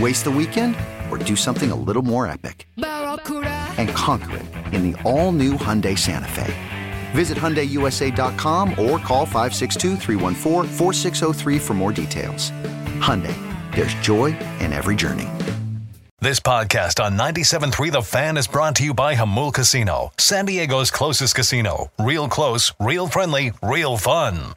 Waste the weekend or do something a little more epic? And conquer it in the all new Hyundai Santa Fe. Visit HyundaiUSA.com or call 562 for more details. Hyundai, there's joy in every journey. This podcast on 97.3 The Fan is brought to you by Jamul Casino, San Diego's closest casino. Real close, real friendly, real fun.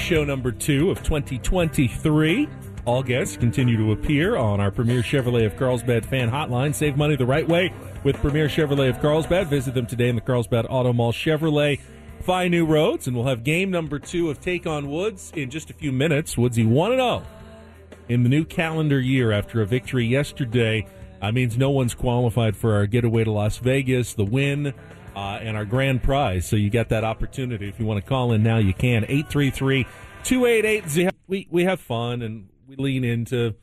Show number two of 2023. All guests continue to appear on our Premier Chevrolet of Carlsbad fan hotline. Save money the right way with Premier Chevrolet of Carlsbad. Visit them today in the Carlsbad Auto Mall Chevrolet. Find new roads, and we'll have game number two of Take on Woods in just a few minutes. Woodsy 1 0 in the new calendar year after a victory yesterday. Uh, means no one's qualified for our getaway to Las Vegas, the Wynn, uh, and our grand prize. So you got that opportunity. If you want to call in now, you can. 833 288 We We have fun and we lean into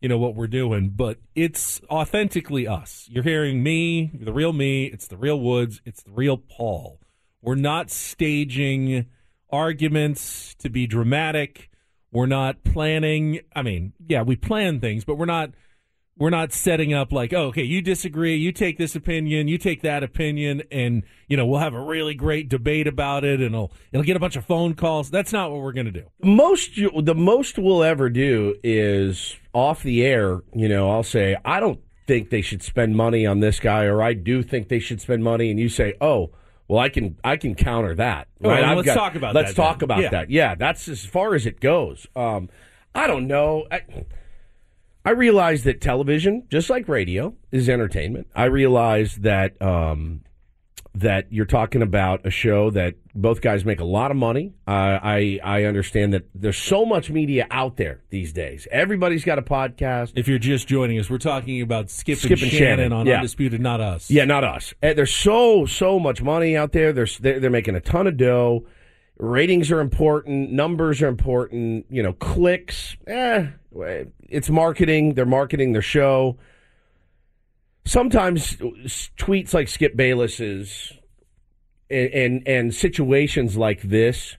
you know what we're doing, but it's authentically us. You're hearing me, the real me. It's the real Woods. It's the real Paul. We're not staging arguments to be dramatic. We're not planning. I mean, yeah, we plan things, but we're not. We're not setting up like, oh, okay, you disagree, you take this opinion, you take that opinion, and you know we'll have a really great debate about it, and it'll it'll get a bunch of phone calls. That's not what we're going to do. most the most we'll ever do is off the air. You know, I'll say I don't think they should spend money on this guy, or I do think they should spend money, and you say, oh, well, I can I can counter that. All right, I've let's talk about let's that talk then. about Yeah. that. Yeah, that's as far as it goes. Um, I don't know. I, I realize that television, just like radio, is entertainment. I realize that um, that you're talking about a show that both guys make a lot of money. Uh, I I understand that there's so much media out there these days. Everybody's got a podcast. If you're just joining us, we're talking about Skip, Skip and and Shannon, Shannon, on yeah. Undisputed, not us. Yeah, not us. Uh, There's so so much money out there. There's they're, they're making a ton of dough. Ratings are important. Numbers are important. You know, clicks. Eh, it's marketing. They're marketing their show. Sometimes tweets like Skip Bayless's and, and and situations like this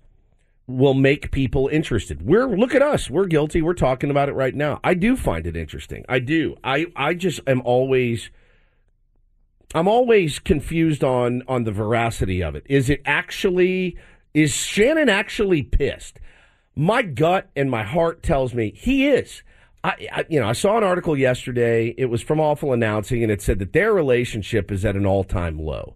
will make people interested. We're look at us. We're guilty. We're talking about it right now. I do find it interesting. I do. I I just am always I'm always confused on on the veracity of it. Is it actually is Shannon actually pissed? My gut and my heart tells me he is. I, I you know I saw an article yesterday. It was from Awful Announcing, and it said that their relationship is at an all time low.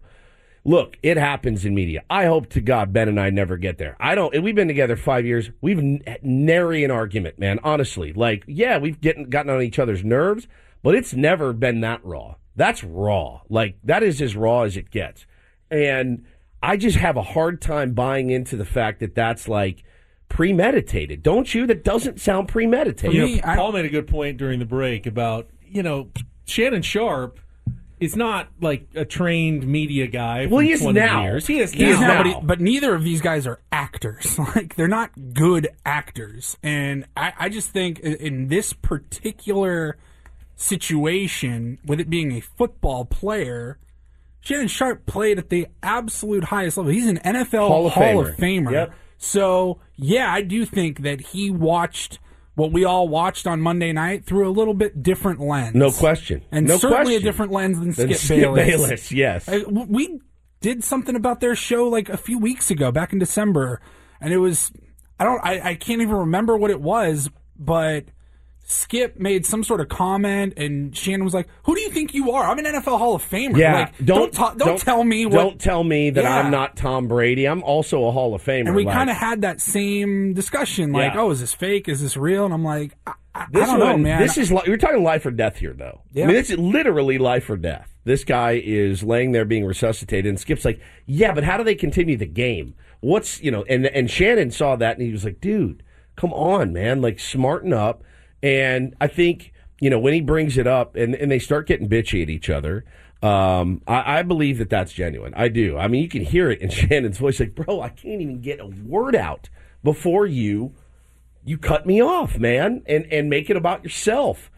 Look, it happens in media. I hope to God Ben and I never get there. I don't. We've been together five years. We've n- nary an argument, man. Honestly, like yeah, we've getting gotten on each other's nerves, but it's never been that raw. That's raw. Like that is as raw as it gets. And I just have a hard time buying into the fact that that's like premeditated. Don't you? That doesn't sound premeditated. You know, me, I- Paul made a good point during the break about you know Shannon Sharpe is not like a trained media guy. Well, from he is 20 now. Years. He is He is now. now. but, he- but neither of these guys are actors. Like they're not good actors, and I, I just think in this particular situation, with it being a football player, Shannon Sharpe played at the absolute highest level. He's an NFL Hall Hall of of Famer. Famer. Yep. So yeah, I do think that he watched what we all watched on Monday night through a little bit different lens. No question. and No certainly question. a different lens than Then Skip, Skip Bayless. Bayless, yes. I- w- we did something about their show like a few weeks ago, back in December, and it was I don't I, I can't even remember what it was, but Skip made some sort of comment, and Shannon was like, "Who do you think you are? I'm an NFL Hall of Famer. Yeah, like, don't ta- don't, tell me what." Don't tell me that Yeah. I'm not Tom Brady. I'm also a Hall of Famer. and we Like, kind of had that same discussion, like, Yeah. "Oh, is this fake? Is this real?" And I'm like, "I, I, I This don't know, man. This is li- you're talking life or death here, though. Yeah. I mean, is literally life or death. This guy is laying there being resuscitated, and Skip's like, "Yeah, but how do they continue the game? What's you know?" And and Shannon saw that, and he was like, "Dude, come on, man! Like, smarten up." And I think you know when he brings it up, and and they start getting bitchy at each other. Um, I, I believe that that's genuine. I do. I mean, you can hear it in Shannon's voice, like, "Bro, I can't even get a word out before you." you cut me off, man, and and make it about yourself.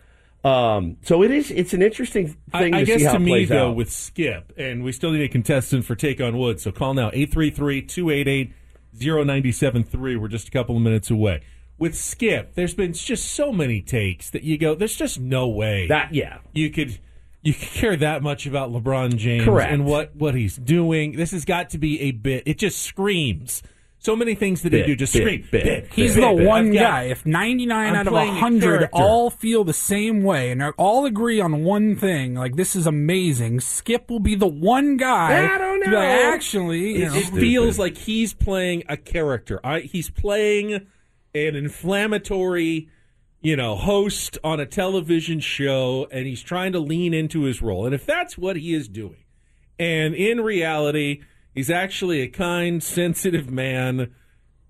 Um, so it is. It's an interesting thing I to guess to me though out. with Skip, and we still need a contestant for Take on Wood. So call now 833-288-0973. We're just a couple of minutes away. With Skip, there's been just so many takes that you go, there's just no way that yeah, you could you could care that much about LeBron James Correct. and what what he's doing. This has got to be a bit. It just screams. So many things that Bit, he do just bit, scream. bit, bit, He's bit, the bit. one got- guy. If 99 I'm out of 100 all feel the same way and all agree on one thing, like this is amazing, Skip will be the one guy. I don't to be like, know. actually, you It, know, it feels like he's playing a character. I, he's playing an inflammatory, you know, host on a television show, and he's trying to lean into his role. And if that's what he is doing, and in reality, he's actually a kind, sensitive man,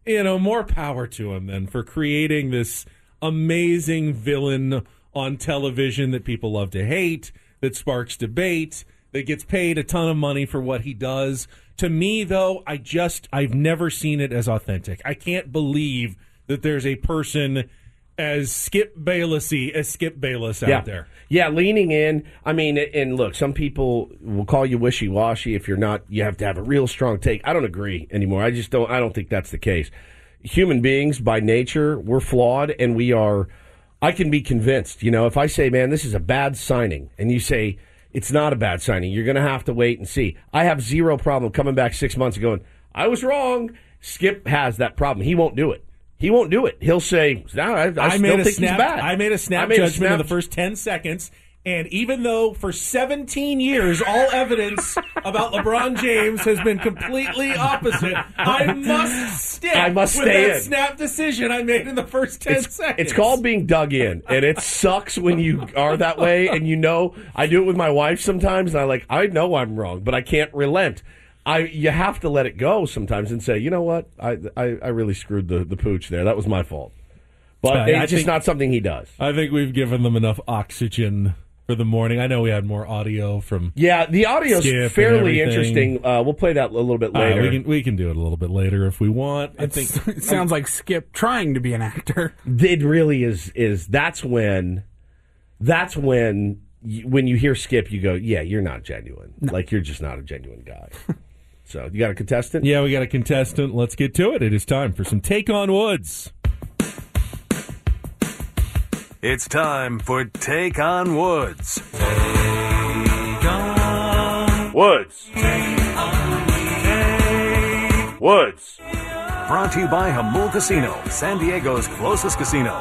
you know, more power to him then for creating this amazing villain on television that people love to hate, that sparks debate, that gets paid a ton of money for what he does. To me, though, I just, I've never seen it as authentic. I can't believe that there's a person as Skip Baylessy as Skip Bayless out yeah, there. yeah, leaning in. I mean, and look, some people will call you wishy washy if you're not. You have to have a real strong take. I don't agree anymore. I just don't. I don't think that's the case. Human beings by nature, we're flawed, and we are. I can be convinced. You know, if I say, "Man, this is a bad signing," and you say it's not a bad signing, you're going to have to wait and see. I have zero problem coming back six months and going, "I was wrong." Skip has that problem. He won't do it. He won't do it. He'll say, "No, I, I, I still made a think snap. he's bad." I made a snap made a judgment in the first ten seconds, and even though for 17 years all evidence about LeBron James has been completely opposite, I must stick. I must with stay that in. snap decision I made in the first 10 it's, seconds. it's called being dug in, and it sucks when you are that way. And you know, I do it with my wife sometimes, and I like, I know I'm wrong, but I can't relent. I you have to let it go sometimes and say, you know what, I I, I really screwed the the pooch there. That was my fault. But Right, I it's just think- not something he does. I think we've given them enough oxygen for the morning. I know we had more audio from. Yeah, the audio's Skip fairly interesting. Uh, we'll play that a little bit All right, later. we can we can do it a little bit later if we want. I think it sounds like Skip trying to be an actor. it really is is that's when that's when you, when you hear skip you go yeah you're not genuine like you're just not a genuine guy so you got a contestant Yeah, we got a contestant. Let's get to it. It is time for some Take on Woods. It's time for Take on Woods. woods woods Brought to you by Jamul Casino, San Diego's closest casino.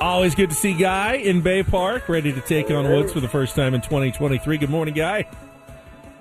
Always good to see Guy in Bay Park, ready to take on Woods for the first time in 2023. Good morning, Guy.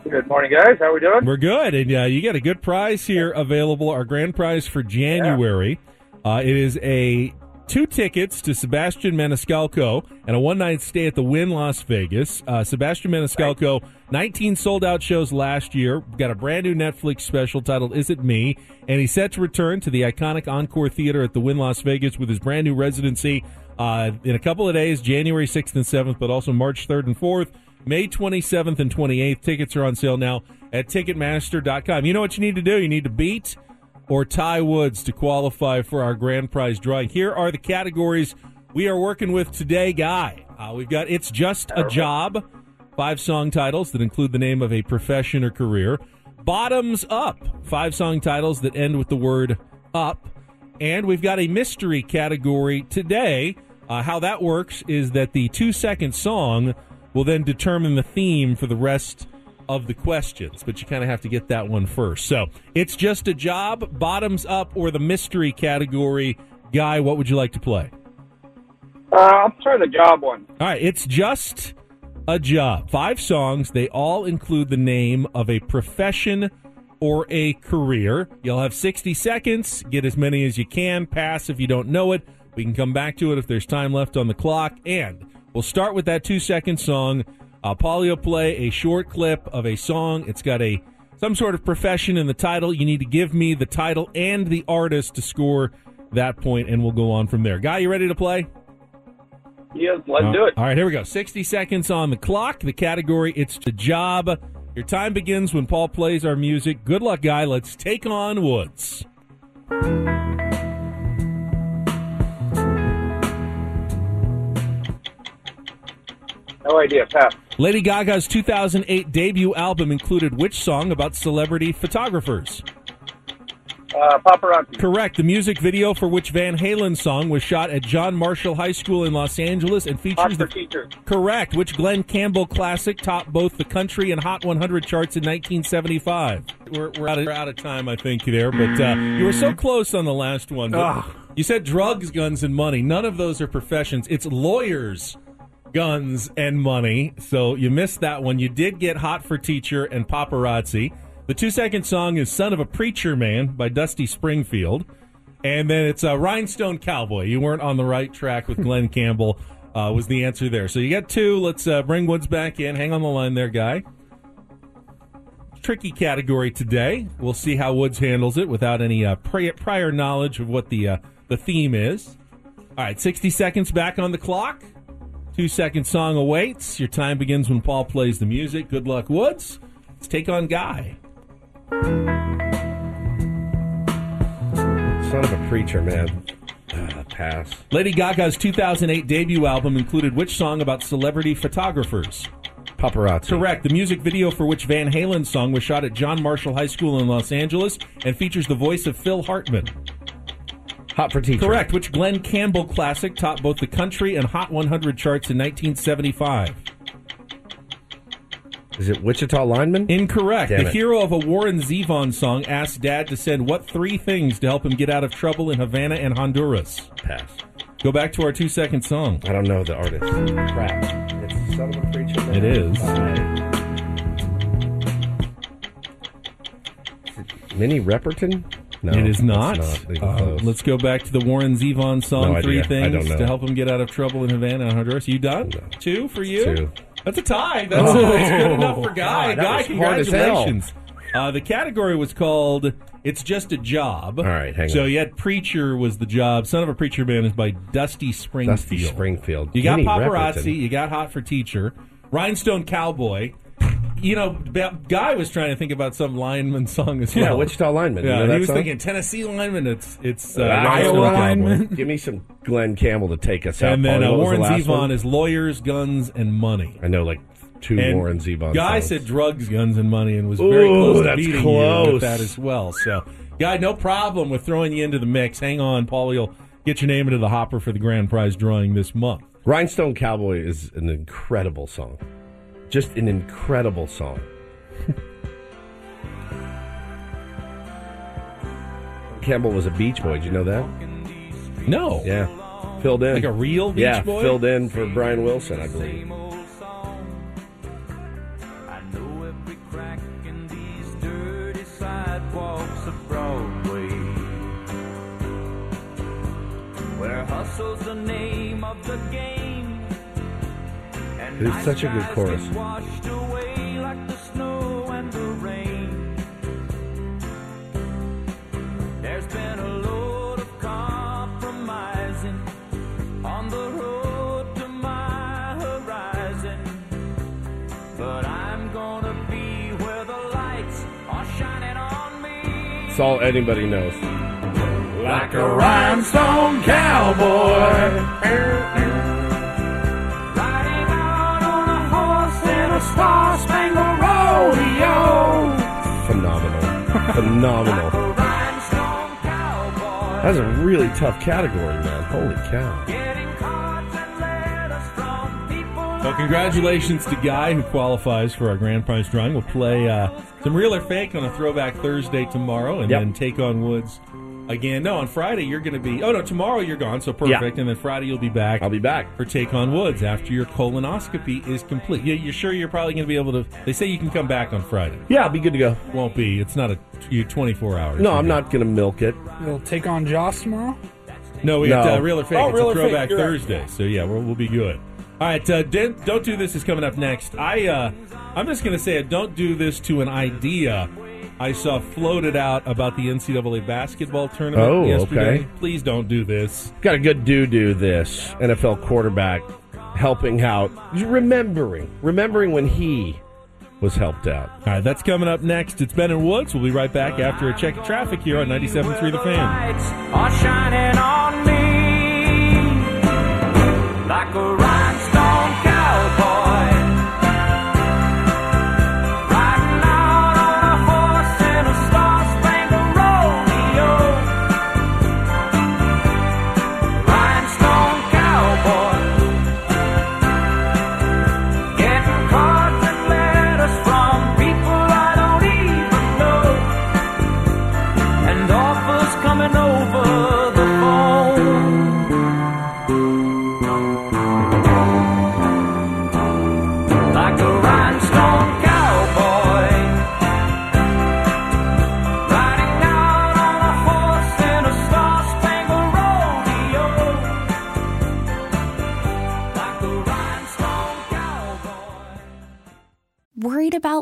Good morning, guys. How are we doing? We're good, and uh, you got a good prize here available. Our grand prize for January. Uh, it is a two tickets to Sebastian Maniscalco and a one night stay at the Wynn Las Vegas. Uh, Sebastian Maniscalco, 19 sold out shows last year. Got a brand new Netflix special titled Is It Me? And he's set to return to the iconic Encore Theater at the Wynn Las Vegas with his brand new residency uh, in a couple of days, January 6th and 7th, but also March 3rd and 4th. May 27th and 28th. Tickets are on sale now at Ticketmaster.com. You know what you need to do? You need to beat or tie Woods to qualify for our grand prize drawing. Here are the categories we are working with today, Guy. Uh, we've got It's Just a Job, five song titles that include the name of a profession or career. Bottoms Up, five song titles that end with the word up. And we've got a mystery category today. Uh, how that works is that the two second song will then determine the theme for the rest of the questions, but you kind of have to get that one first. So it's just a job, bottoms up, or the mystery category. Guy, what would you like to play? Uh, I'll try the job one. All right, it's just a job. Five songs. They all include the name of a profession or a career. You'll have 60 seconds. Get as many as you can. Pass if you don't know it. We can come back to it if there's time left on the clock. And we'll start with that two second song. Uh, Paulie will play a short clip of a song. It's got a some sort of profession in the title. You need to give me the title and the artist to score that point, and we'll go on from there. Guy, you ready to play? Yes, let's Uh, do it. All right, here we go. 60 seconds on the clock. The category, it's the job. Your time begins when Paul plays our music. Good luck, guy. Let's take on Woods. No idea. Pass. Lady Gaga's 2008 debut album included which song about celebrity photographers? Uh, paparazzi. Correct. The music video for which Van Halen song was shot at John Marshall High School in Los Angeles and features for the teacher. Correct. Which Glen Campbell classic topped both the country and Hot 100 charts in 1975? We're, we're, out, of, we're out of time, I think, there, but uh, you were so close on the last one. You said drugs, guns, and money. None of those are professions. It's lawyers, guns, and money. So you missed that one. You did get Hot for Teacher and Paparazzi. The two second song is Son of a Preacher Man by Dusty Springfield. And then it's uh, Rhinestone Cowboy. You weren't on the right track with Glen Campbell, uh, was the answer there. So you got two. Let's uh, bring Woods back in. Hang on the line there, guy. Tricky category today. We'll see how Woods handles it without any uh, pri- prior knowledge of what the uh, the theme is. All right, 60 seconds back on the clock. Two second song awaits. Your time begins when Paul plays the music. Good luck, Woods. Let's take on Guy. Son of a preacher, man. Ah, pass. Lady Gaga's 2008 debut album included which song about celebrity photographers? Paparazzi. Correct. The music video for which Van Halen's song was shot at John Marshall High School in Los Angeles and features the voice of Phil Hartman. Hot for teacher. Correct. Which Glen Campbell classic topped both the country and Hot 100 charts in 1975? Is it Wichita lineman? Incorrect. Damn the it. hero of a Warren Zevon song asked Dad to send what three things to help him get out of trouble in Havana and Honduras? Pass. Go back to our two second song. I don't know the artist. Crap. It's Son of a preacher man. It is. Is Minnie Riperton? No, it is it's not. Uh, let's go back to the Warren Zevon song. No Three things to help him get out of trouble in Havana and Honduras. You done? Two for you. Two. That's a tie. That's, Oh. that's good enough for Guy. God, Guy, was hard as hell. congratulations. Uh, the category was called "It's Just a Job." All right, hang so on. you had "Preacher" was the job. "Son of a Preacher Man" is by Dusty Springfield. Dusty Springfield. You got Minnie paparazzi. You got hot for teacher. Rhinestone Cowboy. You know, Guy was trying to think about some lineman song as well. Yeah, Wichita lineman. Yeah, You know he was song? thinking Tennessee lineman. It's it's uh, Iowa lineman. Give me some Glen Campbell to take us out. And then uh, Warren Zevon one? is lawyers, guns, and money. I know like two And Warren Zevon. Guy songs. said drugs, guns, and money, and was very close to beating you with that as well. So, Guy, no problem with throwing you into the mix. Hang on, Paulie will get your name into the hopper for the grand prize drawing this month. Rhinestone Cowboy is an incredible song. Just an incredible song. Campbell was a Beach Boy. Did you know that? No, Yeah. Filled in. like a real Beach yeah, Boy. filled in for Brian Wilson, I believe. I know every crack in these dirty sidewalks of Broadway. Where hustle's the name of the game. It is such a good chorus. all anybody knows. like the snow and the star spangled rodeo. Phenomenal. Phenomenal. A rhinestone cowboy. That's a really tough category, man. Holy cow. Getting cards and letters from people. Well, congratulations to Guy who qualifies for our grand prize drawing. We'll play uh, some real or fake on a throwback Thursday tomorrow, and Yep. then take on Woods again. No, on Friday you're going to be. Oh no, tomorrow you're gone, so perfect. And then Friday you'll be back. I'll be back. for take on Woods after your colonoscopy is complete. You, you're sure you're probably going to be able to? They say you can come back on Friday. Yeah, I'll be good to go. Won't be. It's not a you 24 hours. No, I'm not going to milk it. You'll take on Joss tomorrow. No, we No. got uh, real or fake. Oh, it's Real a or Fake, throwback right. Thursday. So yeah, we'll, we'll be good. All right, uh, don't, don't do this is coming up next. I uh, I'm just going to say it. Don't do this to an idea. I saw floated out about the NCAA basketball tournament Oh, yesterday. okay. Please don't do this. Got a good do do this. NFL quarterback helping out. Remembering. Remembering when he was helped out. All right, that's coming up next. It's Ben and Woods. We'll be right back after a check of traffic here on 97.3 The Fan.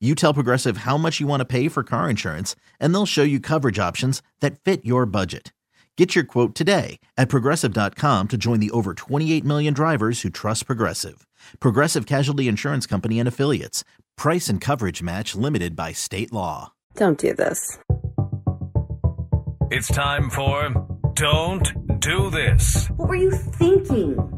You tell Progressive how much you want to pay for car insurance, and they'll show you coverage options that fit your budget. Get your quote today at progressive.com to join the over 28 million drivers who trust Progressive. Progressive Casualty Insurance Company and Affiliates. Price and coverage match limited by state law. Don't do this. It's time for Don't Do This. What were you thinking?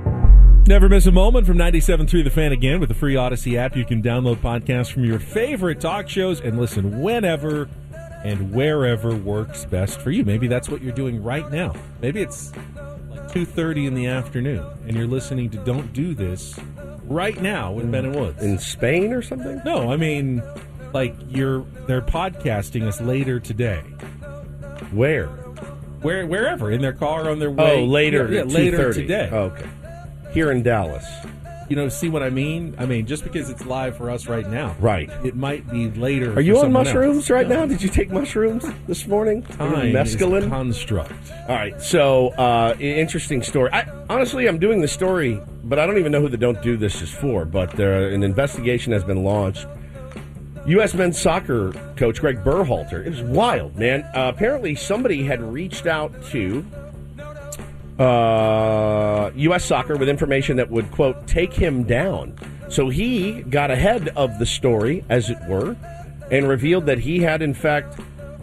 Never miss a moment from 97.3 The Fan again with the free Audacy app. You can download podcasts from your favorite talk shows and listen whenever, and wherever works best for you. Maybe that's what you're doing right now. Maybe it's like 2:30 in the afternoon and you're listening to Don't Do This right now with Ben and Woods. In Spain or something? No, I mean like you're they're podcasting us later today. Where? Where wherever in their car on their oh, way. Oh, later. Yeah, yeah, later today. Oh, okay. Here in Dallas. You know, see what I mean? I mean, just because it's live for us right now, Right. It might be later. Are you on mushrooms else. right No. now? Did you take mushrooms this morning? Time mescaline? construct. All right. So, uh, interesting story. I, honestly, I'm doing the story, but I don't even know who the Don't Do This is for. But there, an investigation has been launched. U.S. men's soccer coach Greg Berhalter. It was wild, man. Uh, apparently, somebody had reached out to uh, U.S. soccer with information that would, quote, take him down. So he got ahead of the story, as it were, and revealed that he had, in fact,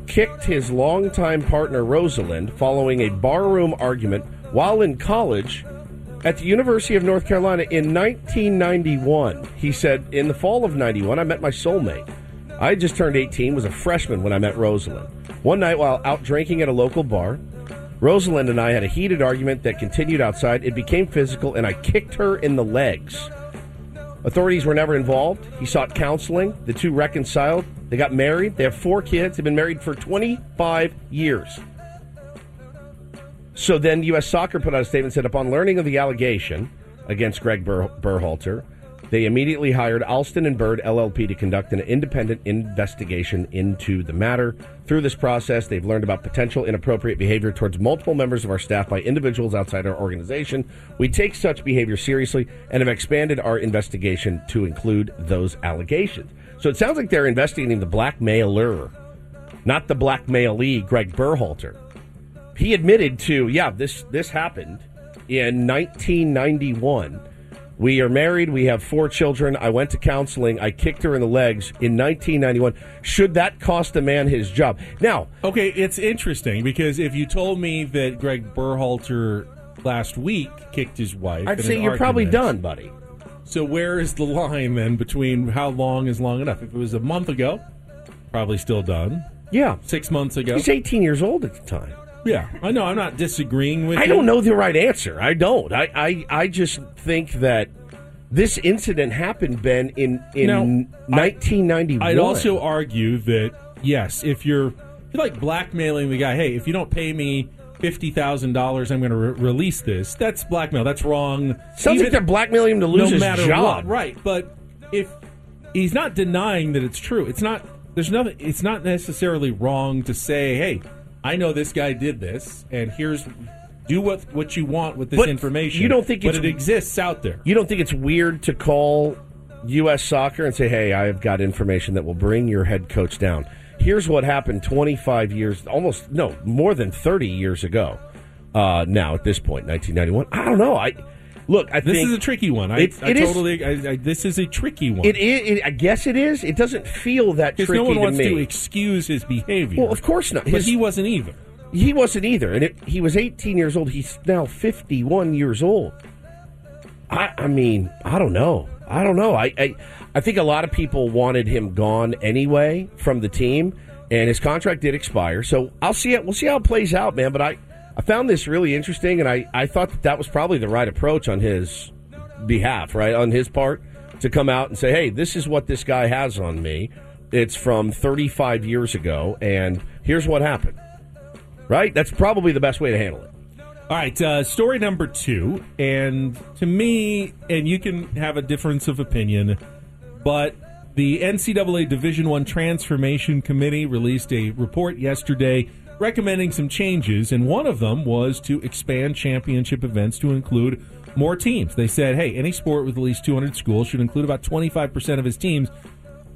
kicked his longtime partner, Rosalind, following a barroom argument while in college at the University of North Carolina in 1991. He said, In the fall of 91, I met my soulmate. I just turned 18, was a freshman when I met Rosalind. One night while out drinking at a local bar, Rosalind and I had a heated argument that continued outside. It became physical, and I kicked her in the legs. Authorities were never involved. He sought counseling. The two reconciled. They got married. They have four kids. They've been married for 25 years. So then, U.S. Soccer put out a statement said, upon learning of the allegation against Greg Ber- Berhalter, they immediately hired Alston and Bird LLP to conduct an independent investigation into the matter. Through this process, they've learned about potential inappropriate behavior towards multiple members of our staff by individuals outside our organization. We take such behavior seriously and have expanded our investigation to include those allegations. So it sounds like they're investigating the blackmailer, not the blackmailee, Greg Berhalter he admitted to yeah this this happened in 1991 we are married. We have four children. I went to counseling. I kicked her in the legs in 1991 should that cost a man his job? Now Okay, it's interesting because if you told me that Greg Berhalter last week kicked his wife, i'd say you're probably done buddy. So where is the line then between how long is long enough? If it was a month ago, probably still done. yeah. Six months ago, he's 18 years old at the time yeah. I know. I'm not disagreeing with. i you. don't know the right answer i don't i i, I just think that this incident happened ben in in Now, 1991 I'd also argue that yes, if you're, you're like blackmailing the guy, hey, if you don't pay me fifty thousand dollars, I'm going to re- release this. That's blackmail. That's wrong. sounds Even- like they're blackmailing him to lose no his matter job what, right? But if he's not denying that it's true, it's not. There's nothing. It's not necessarily wrong to say, hey, I know this guy did this, and here's do what what you want with this But information. you don't think but it exists out there? You don't think it's weird to call U.S. Soccer and say, "Hey, I've got information that will bring your head coach down." Here's what happened 25 years, almost no, more than 30 years ago. Uh, now at this point, 1991. I don't know. I look. I This think is a tricky one. I, It- I it is- totally. I, I, this is a tricky one. It is. It, I guess it is. It doesn't feel that tricky no one to wants me. to excuse his behavior. well, of course not. but he wasn't either. He wasn't either, and it, he was 18 years old. He's now 51 years old. I, I mean, I don't know. I don't know. I, I, I think a lot of people wanted him gone anyway from the team, and his contract did expire. So I'll see it. We'll see how it plays out, man. But I, I found this really interesting, and I, I thought that that was probably the right approach on his behalf, right on his part, to come out and say, "Hey, this is what this guy has on me. It's from 35 years ago, and here's what happened." Right? That's probably the best way to handle it. All right, uh, story number two, and to me, and you can have a difference of opinion, but the NCAA Division One Transformation Committee released a report yesterday recommending some changes, and one of them was to expand championship events to include more teams. They said, hey, any sport with at least 200 schools should include about 25% of its teams.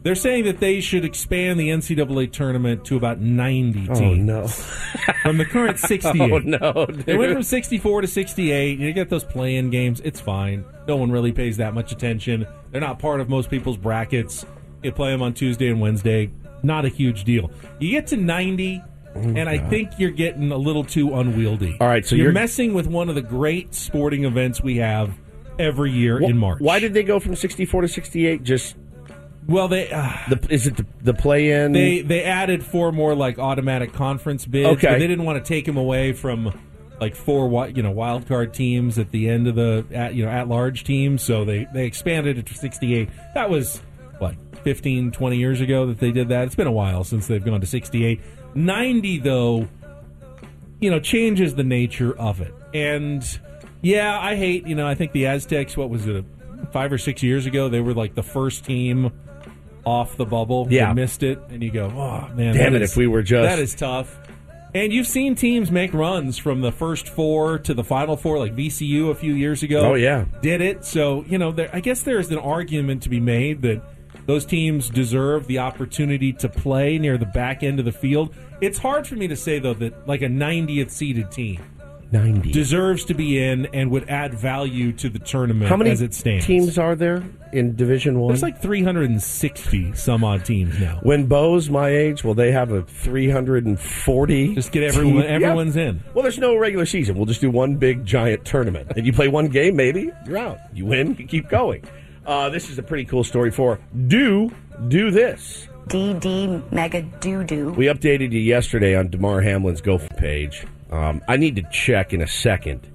They're saying that they should expand the NCAA tournament to about 90 teams. Oh no! From the current 68. Oh no! They went from 64 to 68. You get those play-in games. It's fine. No one really pays that much attention. They're not part of most people's brackets. You play them on Tuesday and Wednesday. Not a huge deal. You get to 90, and I think you're getting a little too unwieldy. All right, so you're, you're- messing with one of the great sporting events we have every year in March. Why did they go from 64 to 68? Just Well, they uh, The, is it the, the play in? they they added four more like automatic conference bids. Okay. but they didn't want to take him away from like four wi- you know wild card teams at the end of the at, you know at large teams. So they they expanded it to 68. That was what 15, 20 years ago that they did that. It's been a while since they've gone to 68. 90 though, you know, changes the nature of it. And yeah, I hate, you know, I think the Aztecs, what was it, five or six years ago, they were like the first team off the bubble. Yeah. They missed it. And you go, oh, man. Damn it, is- if we were just- That is tough. And you've seen teams make runs from the first four to the final four, like VCU a few years ago. Oh, yeah. Did it. So, you know, there, I guess there's an argument to be made that those teams deserve the opportunity to play near the back end of the field. It's hard for me to say, though, that like a 90th seeded team 90. deserves to be in and would add value to the tournament How many as it stands. teams are there in Division One? There's like 360 some odd teams now. when Bo's my age, will they have a 340? Just get everyone. team? Everyone's Yeah. in. Well, there's no regular season. We'll just do one big giant tournament, and you play one game. Maybe you're out. You win. You keep going. Uh, this is a pretty cool story for do do this. DD Mega Doo Doo. We updated you yesterday on Damar Hamlin's Go page. Um, I need to check in a second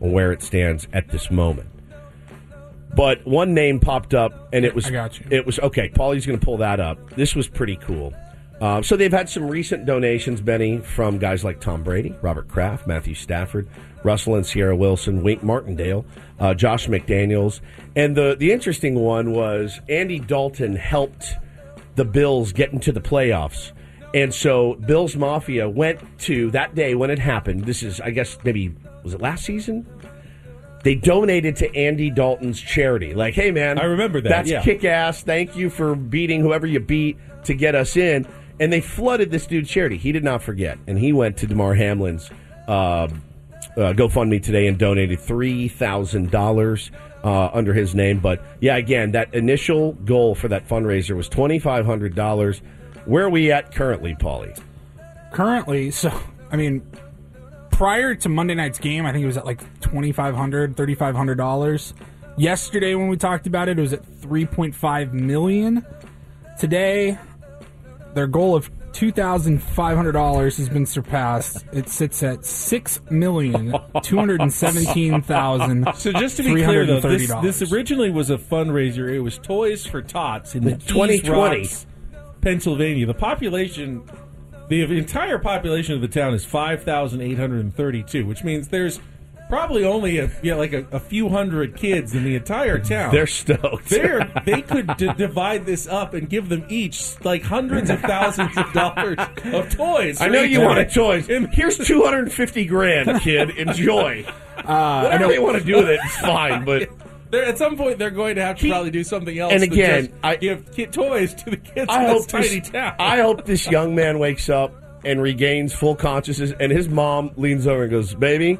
on where it stands at this moment. But one name popped up, and it was I got you. It was okay. Paulie's going to pull that up. This was pretty cool. Um, so they've had some recent donations, Benny, from guys like Tom Brady, Robert Kraft, Matthew Stafford, Russell and Sierra Wilson, Wink Martindale, uh, Josh McDaniels, and the the interesting one was Andy Dalton helped the Bills get into the playoffs. And so Bills Mafia went to that day when it happened. This is, I guess, maybe, was it last season? They donated to Andy Dalton's charity. Like, hey, man. I remember that, That's yeah. kick ass. Thank you for beating whoever you beat to get us in. And they flooded this dude's charity. He did not forget. And he went to Damar Hamlin's uh, uh, GoFundMe today and donated $3,000 uh, under his name. But yeah, again, that initial goal for that fundraiser was $2,500. Where are we at currently, Paulie? Currently, so I mean, prior to Monday night's game, I think it was at like twenty five hundred, thirty five hundred dollars. Yesterday, when we talked about it, it was at three point five million. Today, their goal of two thousand five hundred dollars has been surpassed. It sits at six million two hundred and seventeen thousand. So just to be clear, though, this, this originally was a fundraiser. It was Toys for Tots in the 2020. Pennsylvania. The population, the entire population of the town is five thousand eight hundred and thirty-two, which means there's probably only a yeah like a, a few hundred kids in the entire town. They're stoked. They're, they could d- divide this up and give them each like hundreds of thousands of dollars of toys. I know you want wanted toys. Here's 250 grand, kid. Enjoy. Uh, Whatever they want to do with it, it's fine. But They're, at some point, they're going to have to probably do something else. and again, just give kid toys to the kids I in hope this tiny this, town. I hope this young man wakes up and regains full consciousness, and his mom leans over and goes, "Baby,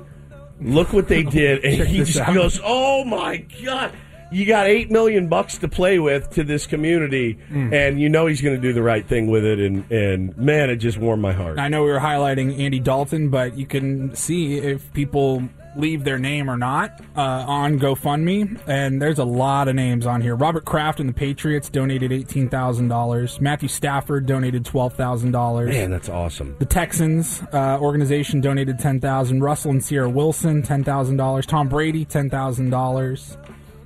look what they did," and he just goes, "Oh my god." You got eight million bucks to play with to this community, Mm. and you know he's going to do the right thing with it. And, and man, it just warmed my heart. I know we were highlighting Andy Dalton, but you can see if people leave their name or not uh, on GoFundMe, and there's a lot of names on here. Robert Kraft and the Patriots donated eighteen thousand dollars. Matthew Stafford donated twelve thousand dollars. Man, that's awesome. The Texans uh, organization donated ten thousand. Russell and Sierra Wilson ten thousand dollars. Tom Brady ten thousand dollars.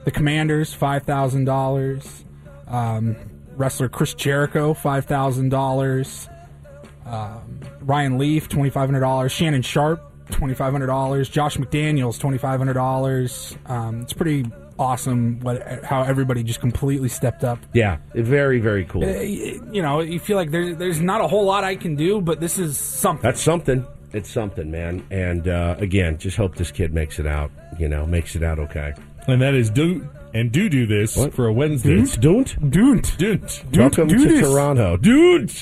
The Commanders five thousand dollars. Um, wrestler Chris Jericho five thousand dollars. Um, Ryan Leaf twenty five hundred dollars. Shannon Sharpe twenty five hundred dollars. Josh McDaniels twenty five hundred dollars. Um, it's pretty awesome what how everybody just completely stepped up Yeah, very very cool. uh, you know, you feel like there's there's not a whole lot I can do, but this is something. That's something. It's something, man. And uh, again, just hope this kid makes it out. You know, makes it out okay. and that is do and do do this for a Wednesday. It's don't. Don't. Don't. Welcome do to this. Toronto, dude.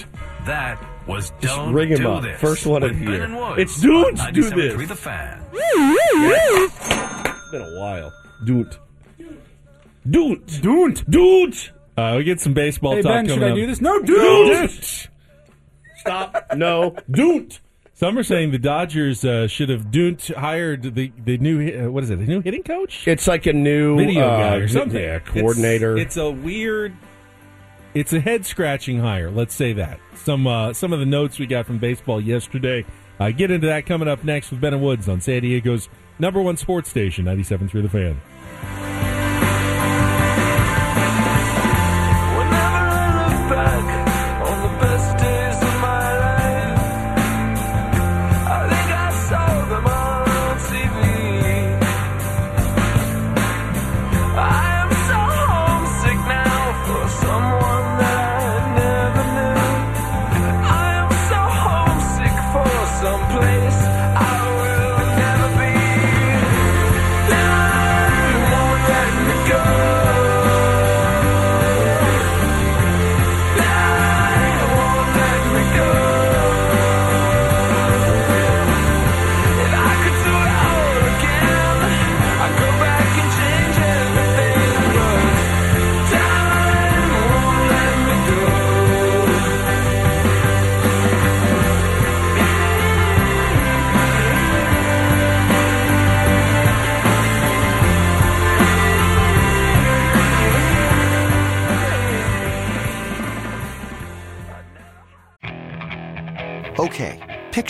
That was Don't ring him Do up. This. First one of with the year. Woods It's Dudes on Do This. The Fan. It's been a while. Don't. Don't. Don't. Don't. Uh, we get some baseball Hey talk Ben, should coming I do this? No, Don't. dude. Stop. No. Don't. Some are saying the Dodgers uh, should have don't hired the the new uh, what is it the new hitting coach It's like a new video uh, guy or something Yeah, It's- coordinator. It's, a weird. It's a head scratching hire. Let's say that. Some uh, some of the notes we got from baseball yesterday. Uh, get into that coming up next with Ben and Woods on San Diego's number one sports station, 97 through the fan.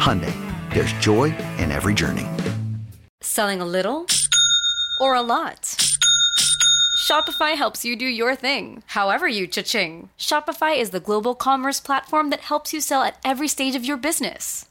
Hyundai, there's joy in every journey. Selling a little or a lot? Shopify helps you do your thing, however you cha-ching. Shopify is the global commerce platform that helps you sell at every stage of your business.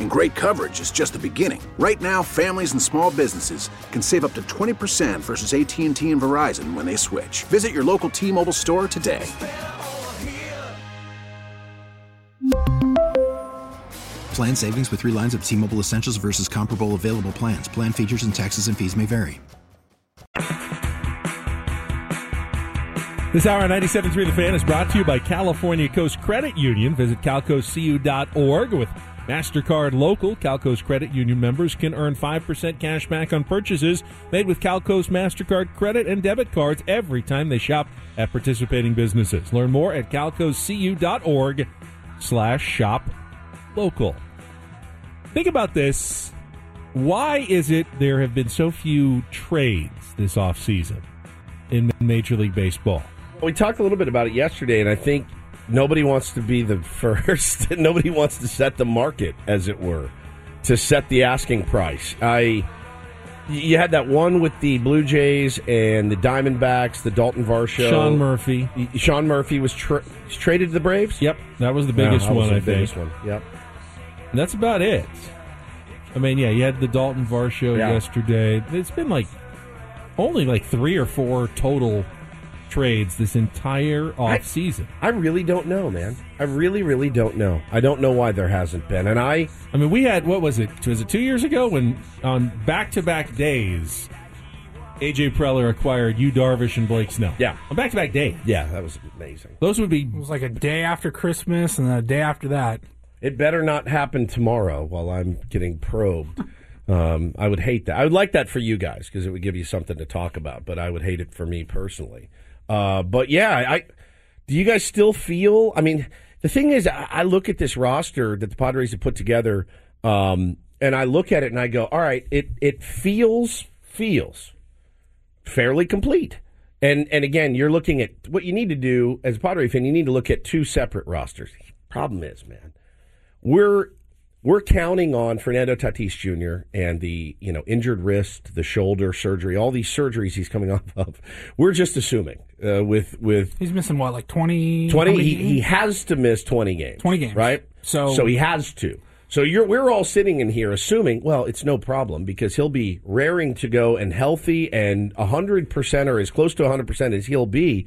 And great coverage is just the beginning. Right now, families and small businesses can save up to 20% versus AT&T and Verizon when they switch. Visit your local T-Mobile store today. Plan savings with three lines of T Mobile Essentials versus comparable available plans. Plan features and taxes and fees may vary. This hour on 97.3 The Fan is brought to you by California Coast Credit Union. Visit calcocu.org with MasterCard Local. CalCoast Credit Union members can earn 5% cash back on purchases made with CalCoast MasterCard credit and debit cards every time they shop at participating businesses. Learn more at calcocu.org slash shop local. Think about this. Why is it there have been so few trades this offseason in Major League Baseball? We talked a little bit about it yesterday, and I think nobody wants to be the first. nobody wants to set the market, as it were, to set the asking price. I You had that one with the Blue Jays and the Diamondbacks, the Dalton Varsho. Sean Murphy. Sean Murphy was tra- traded to the Braves. Yep, that was the biggest Yeah, that was one. the I think. one. Yep. And that's about it. I mean, yeah, you had the Dalton Varsho Yeah. yesterday. It's been like only like three or four total trades this entire off season. I really don't know, man. I really, really don't know. I don't know why there hasn't been. And I, I mean, we had what was it? Was it two years ago when on back to back days, AJ Preller acquired Yu Darvish and Blake Snell. Yeah, on back to back day. yeah, that was amazing. Those would be It was like a day after Christmas and then a day after that. It better not happen tomorrow while I'm getting probed. Um, I would hate that. I would like that for you guys because it would give you something to talk about. But I would hate it for me personally. Uh, but yeah, I do. You guys still feel? I mean, the thing is, I, look at this roster that the Padres have put together, um, and I look at it and I go, "All right, it it feels feels fairly complete." And and again, you're looking at what you need to do as a Padre fan. You need to look at two separate rosters. Problem is, man, we're we're counting on Fernando Tatis Jr. and the you know injured wrist, the shoulder surgery, all these surgeries he's coming off of. We're just assuming uh, with with He's missing what, like 20? twenty. how many He, he has to miss twenty games. 20 games. right? So- so he has to. So you're we're all sitting in here assuming, well, it's no problem because he'll be raring to go and healthy and hundred percent or as close to hundred percent as he'll be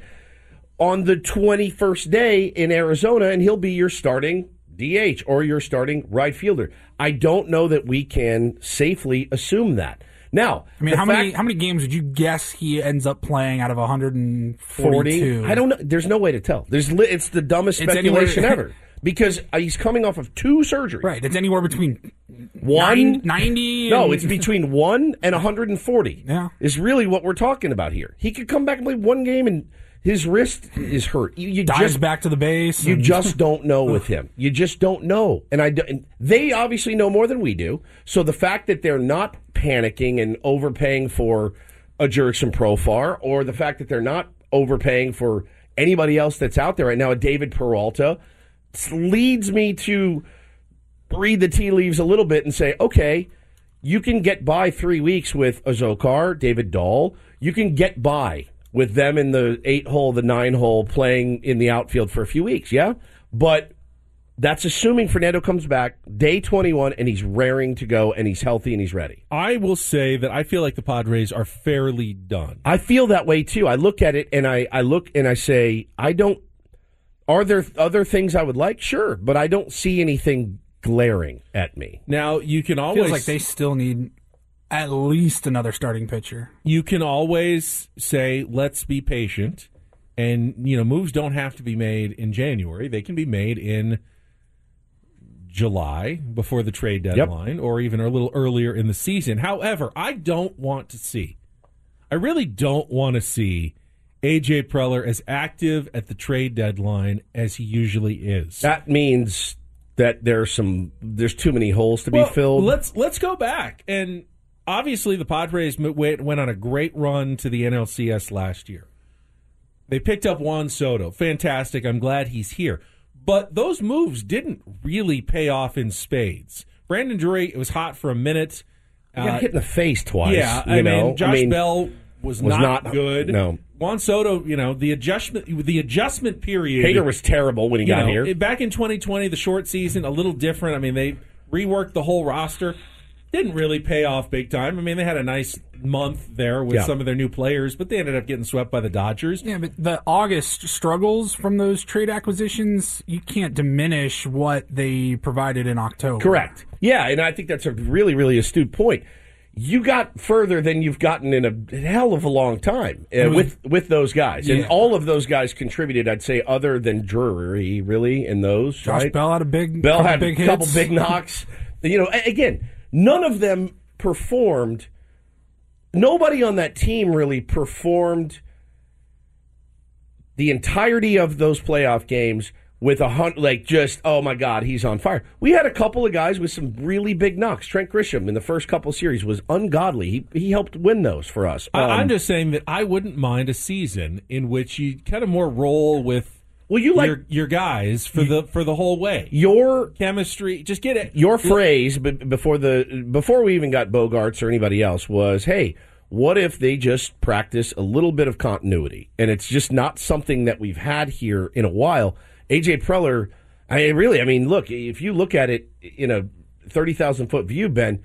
on the twenty first day in Arizona, and he'll be your starting DH or your starting right fielder. I don't know that we can safely assume that. Now, I mean, how many how many games would you guess he ends up playing out of 142? i don't know there's no way to tell there's it's the dumbest It's anywhere- speculation ever because uh, he's coming off of two surgeries Right, it's anywhere between one nine- 90 no it's between 1 and 140 Yeah. is really what we're talking about here he could come back and play one game and his wrist is hurt you, you dives just back to the base. you and- just don't know with him. You just don't know, and I. And they obviously know more than we do. So the fact that they're not panicking and overpaying for a Jurickson Profar, or the fact that they're not overpaying for anybody else that's out there right now, a David Peralta, leads me to read the tea leaves a little bit and say, okay, you can get by three weeks with Azocar, David Dahl. You can get by with them in the eight hole, the nine hole, playing in the outfield for a few weeks, yeah? But that's assuming Fernando comes back day 21 and he's raring to go and he's healthy and he's ready. I will say that I feel like the Padres are fairly done. I feel that way too. I look at it and I, I look and I say, I don't. Are there other things I would like? Sure, but I don't see anything glaring at me. Now you can always feels like they still need at least another starting pitcher. you can always say let's be patient. And you know moves don't have to be made in January. They can be made in July before the trade deadline or even a little earlier in the season. However I don't want to see I really don't want to see AJ Preller as active at the trade deadline as he usually is. That means that there's some there's too many holes to be filled. Let's let's go back and obviously the Padres went, went on a great run to the NLCS last year. They picked up Juan Soto, fantastic. I'm glad he's here, but those moves didn't really pay off in spades. Brandon Drury it was hot for a minute. You got Uh, hit in the face twice. yeah, I know? mean Josh I mean, Bell was, was not, not- good. no. Juan Soto, you know the adjustment the adjustment period. Hader was terrible when he got know, here. Back in 2020, the short season, a little different. I mean, they reworked the whole roster. Didn't really pay off big time. I mean, they had a nice month there with Yeah. some of their new players, but they ended up getting swept by the Dodgers. Yeah, but the August struggles from those trade acquisitions, you can't diminish what they provided in October. Correct. Yeah, and I think that's a really, really astute point. You got further than you've gotten in a hell of a long time uh, Mhm. with with those guys, and all of those guys contributed. I'd say, other than Drury, really, in those. Josh right? Bell had a big Bell couple had big a couple hits. big knocks. You know, again, none of them performed. Nobody on that team really performed the entirety of those playoff games with a hunt like just oh my god he's on fire. We had a couple of guys with some really big knocks. Trent Grisham in the first couple series was ungodly. He he helped win those for us. Um, I'm just saying that I wouldn't mind a season in which you kind of more roll with Well, you like your, your guys for the for the whole way. Your chemistry, just get it. Your phrase b- before the before we even got Bogaerts or anybody else was, "Hey, what if they just practice a little bit of continuity?" And it's just not something that we've had here in a while. AJ Preller, I really, I mean, look, if you look at it in a thirty thousand foot view, Ben,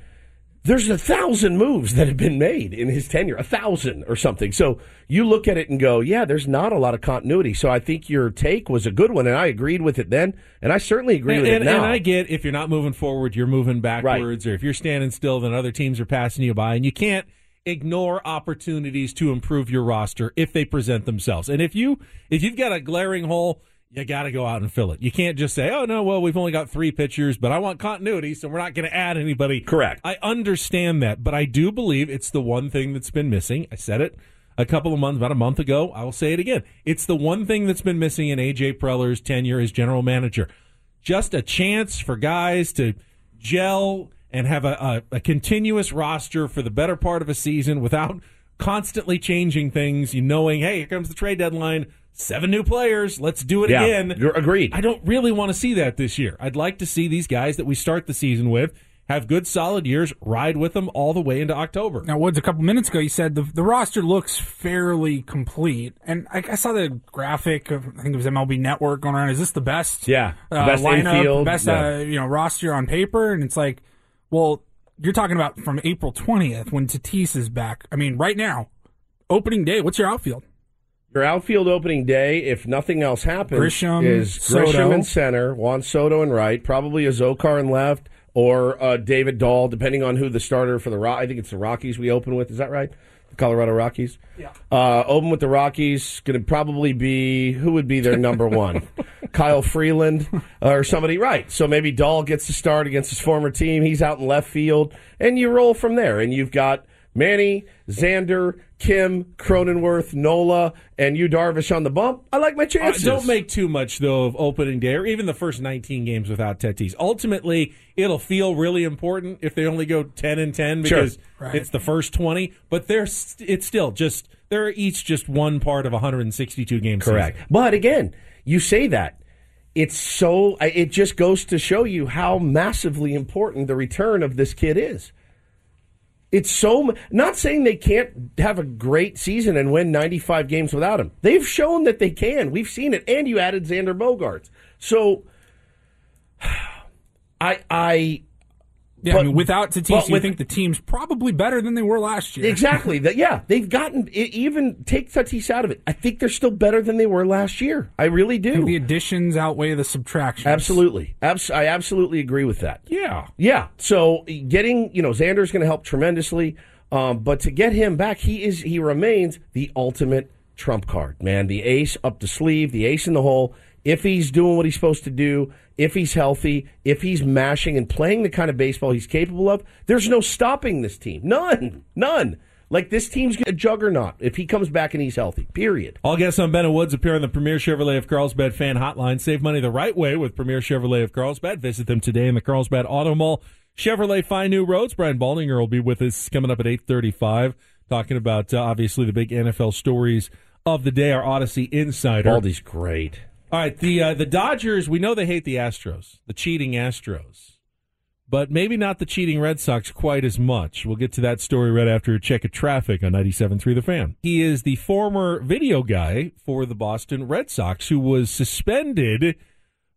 there's a thousand moves that have been made in his tenure, a thousand or something. So you look at it and go, yeah, there's not a lot of continuity. So I think your take was a good one, and I agreed with it then, and I certainly agree and, with and, it now. And I get if you're not moving forward, you're moving backwards, or if you're standing still, then other teams are passing you by, and you can't ignore opportunities to improve your roster if they present themselves. And if you if you've got a glaring hole you got to go out and fill it. You can't just say, "Oh no, well we've only got three pitchers, but I want continuity, so we're not going to add anybody." Correct. I understand that, but I do believe it's the one thing that's been missing. I said it a couple of months, about a month ago. I will say it again. It's the one thing that's been missing in AJ Preller's tenure as general manager. Just a chance for guys to gel and have a, a, a continuous roster for the better part of a season without constantly changing things. You knowing, hey, here comes the trade deadline seven new players. Let's do it Yeah, again. you're agreed. I don't really want to see that this year. I'd like to see these guys that we start the season with have good, solid years, ride with them all the way into October. Now, Woods, a couple minutes ago, you said the, the roster looks fairly complete. And I, I saw the graphic of, I think it was MLB Network going around. Is this the best, Yeah, the uh, best lineup, infield, best yeah. uh, you know roster on paper? And it's like, well, you're talking about from April 20th when Tatis is back. I mean, right now, opening day, what's your outfield? Your outfield opening day, if nothing else happens, Grisham, is Soto. Grisham in center, Juan Soto in right, probably Azocar in left, or uh, David Dahl, depending on who the starter for the Rock. I think it's the Rockies we open with. Is that right? The Colorado Rockies. Yeah. Uh, open with the Rockies. Going to probably be who would be their number one? Kyle Freeland or somebody, right? So maybe Dahl gets to start against his former team. He's out in left field, and you roll from there. And you've got Manny, Xander, Kim, Cronenworth, Nola, and Yu Darvish on the bump. I like my Uh, chances. don't make too much though of opening day or even the first 19 games without Tatis. Ultimately, it'll feel really important if they only go 10 and 10 Sure. because Right. it's the first 20. But they're st- it's still just they're each just one part of a 162 games. Correct. season. But again, you say that. It's so, it just goes to show you how massively important the return of this kid is. It's so, not saying they can't have a great season and win 95 games without him. They've shown that they can. We've seen it. And you added Xander Bogaerts. So, I, I, Yeah, But- I mean, without Tatis, but you think the team's probably better than they were last year. Exactly. That yeah, they've gotten even take Tatis out of it. I think they're still better than they were last year. I really do. the additions outweigh the subtractions. Absolutely. Abs- I absolutely agree with that. Yeah. Yeah. So getting you know Xander's going to help tremendously, um, but to get him back, he is he remains the ultimate trump card, man. The ace up the sleeve, the ace in the hole. If he's doing what he's supposed to do, if he's healthy, if he's mashing and playing the kind of baseball he's capable of, there's no stopping this team. None. None. Like this team's a juggernaut if he comes back and he's healthy. Period. All guests on Ben and Woods appear on the Premier Chevrolet of Carlsbad fan hotline. Save money the right way with Premier Chevrolet of Carlsbad. Visit them today in the Carlsbad Auto Mall. Chevrolet find new roads. Brian Baldinger will be with us coming up at 835, talking about uh, obviously the big NFL stories of the day. Our Audacy Insider. Baldy's great. All right, the uh, the Dodgers. We know they hate the Astros, the cheating Astros, but maybe not the cheating Red Sox quite as much. We'll get to that story right after a check of traffic on 97.3 The Fan. He is the former video guy for the Boston Red Sox, who was suspended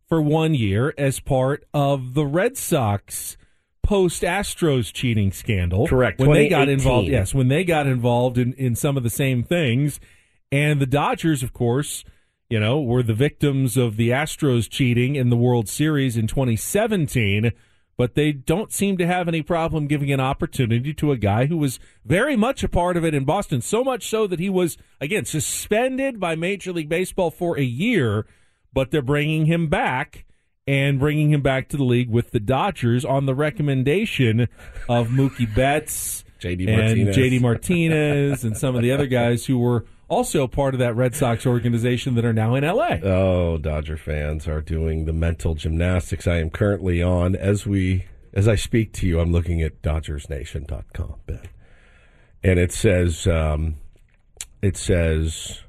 for one year as part of the Red Sox post Astros cheating scandal. Correct. When they got involved, yes, when they got involved in, in some of the same things. And the Dodgers, of course, you know, were the victims of the Astros cheating in the World Series in 2017, but they don't seem to have any problem giving an opportunity to a guy who was very much a part of it in Boston, so much so that he was, again, suspended by Major League Baseball for a year, but they're bringing him back and bringing him back to the league with the Dodgers on the recommendation of Mookie Betts. JD and Martinez. JD Martinez and some of the other guys who were also part of that Red Sox organization that are now in LA. Oh, Dodger fans are doing the mental gymnastics I am currently on as we as I speak to you. I'm looking at DodgersNation.com, Ben, and it says um, it says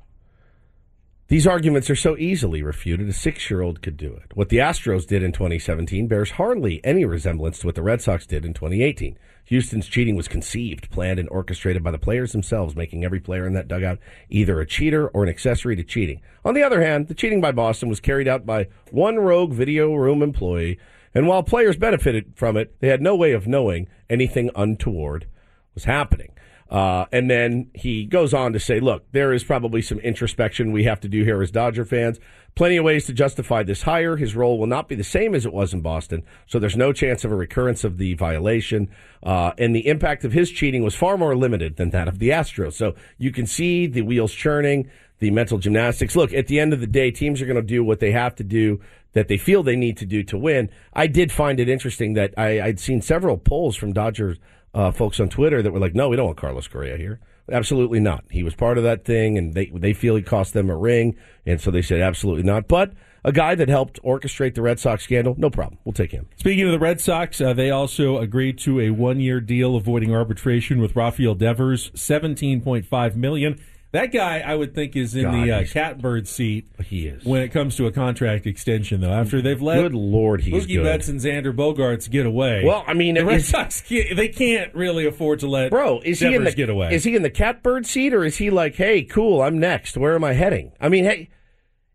These arguments are so easily refuted, a six year old could do it. What the Astros did in 2017 bears hardly any resemblance to what the Red Sox did in 2018. Houston's cheating was conceived, planned, and orchestrated by the players themselves, making every player in that dugout either a cheater or an accessory to cheating. On the other hand, the cheating by Boston was carried out by one rogue video room employee, and while players benefited from it, they had no way of knowing anything untoward was happening. Uh, and then he goes on to say, look, there is probably some introspection we have to do here as Dodger fans. Plenty of ways to justify this hire. His role will not be the same as it was in Boston, so there's no chance of a recurrence of the violation. Uh, and the impact of his cheating was far more limited than that of the Astros. So you can see the wheels churning, the mental gymnastics. Look, at the end of the day, teams are going to do what they have to do that they feel they need to do to win. I did find it interesting that I, I'd seen several polls from Dodgers uh, folks on Twitter that were like, "No, we don't want Carlos Correa here." Absolutely not. He was part of that thing, and they they feel he cost them a ring, and so they said absolutely not. But a guy that helped orchestrate the Red Sox scandal, no problem. We'll take him. Speaking of the Red Sox, uh, they also agreed to a one-year deal avoiding arbitration with Rafael Devers, seventeen point five million. That guy, I would think, is in God, the uh, catbird seat. He is. when it comes to a contract extension, though. After they've let Good Lord, he's Mookie good. Betts and Xander Bogaerts get away. Well, I mean, the Red Sox can't, they can't really afford to let Bro, is he in the get away. Is he in the catbird seat or is he like, hey, cool, I'm next. Where am I heading? I mean, hey,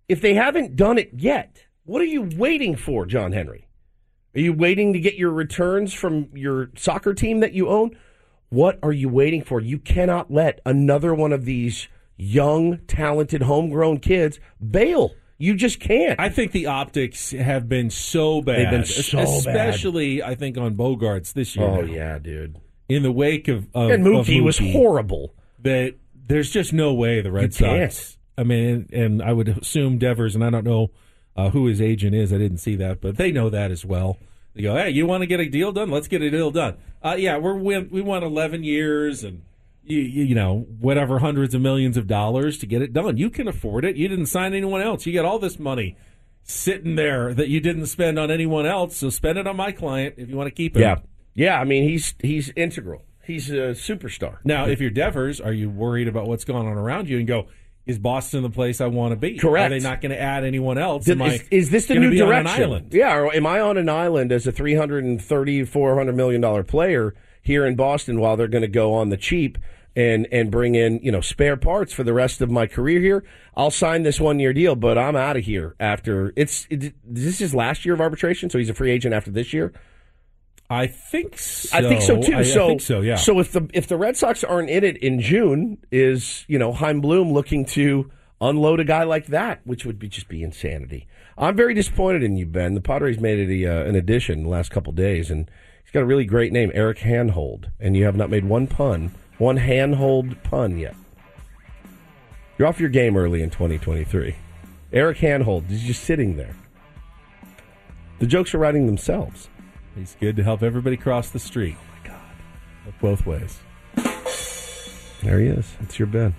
if they haven't done it yet, what are you waiting for, John Henry? Are you waiting to get your returns from your soccer team that you own? What are you waiting for? You cannot let another one of these young, talented, homegrown kids bail. You just can't. I think the optics have been so bad. They've been so bad. especially I think on Bogaerts this year. oh now. yeah, dude. in the wake of, of And of Mookie was horrible. That there's just no way the Red You can't. Sox. I mean, and I would assume Devers, and I don't know uh, who his agent is. I didn't see that, but they know that as well. They go, "Hey, you want to get a deal done? Let's get a deal done." Uh, yeah, we're we, we want 11 years and you, you you know whatever hundreds of millions of dollars to get it done. You can afford it. You didn't sign anyone else. You got all this money sitting there that you didn't spend on anyone else. So spend it on my client if you want to keep it. Yeah, yeah. I mean, he's he's integral. He's a superstar. Now, if you're Devers, are you worried about what's going on around you and go, is Boston the place I want to be? Correct. Are they not going to add anyone else? Am is, I is this the new be on an direction? island? Yeah, or am I on an island as a 330 400 million dollar player here in Boston while they're going to go on the cheap and and bring in, you know, spare parts for the rest of my career here? I'll sign this one year deal, but I'm out of here after it's it, this is last year of arbitration, so he's a free agent after this year. I think so. I think so too. I, I so, think so, yeah. So if the if the Red Sox aren't in it in June, is you know Chaim Bloom looking to unload a guy like that, which would be just be insanity. I'm very disappointed in you, Ben. The Padres made it a, uh, an addition the last couple days, and he's got a really great name, Eric Hanhold, and you have not made one pun, one handhold pun yet. You're off your game early in 2023. Eric Hanhold is just sitting there. The jokes are writing themselves. He's good to help everybody cross the street. Oh, my God. Look both ways. There he is. It's your Ben.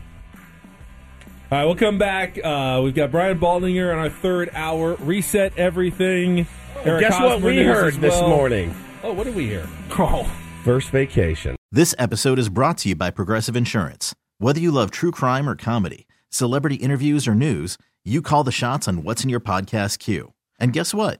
All right, we'll come back. Uh, we've got Brian Baldinger on our third hour. Reset everything. Eric Guess what we heard as this morning? Oh, what did we hear? Oh, First vacation. This episode is brought to you by Progressive Insurance. Whether you love true crime or comedy, celebrity interviews or news, you call the shots on what's in your podcast queue. And guess what?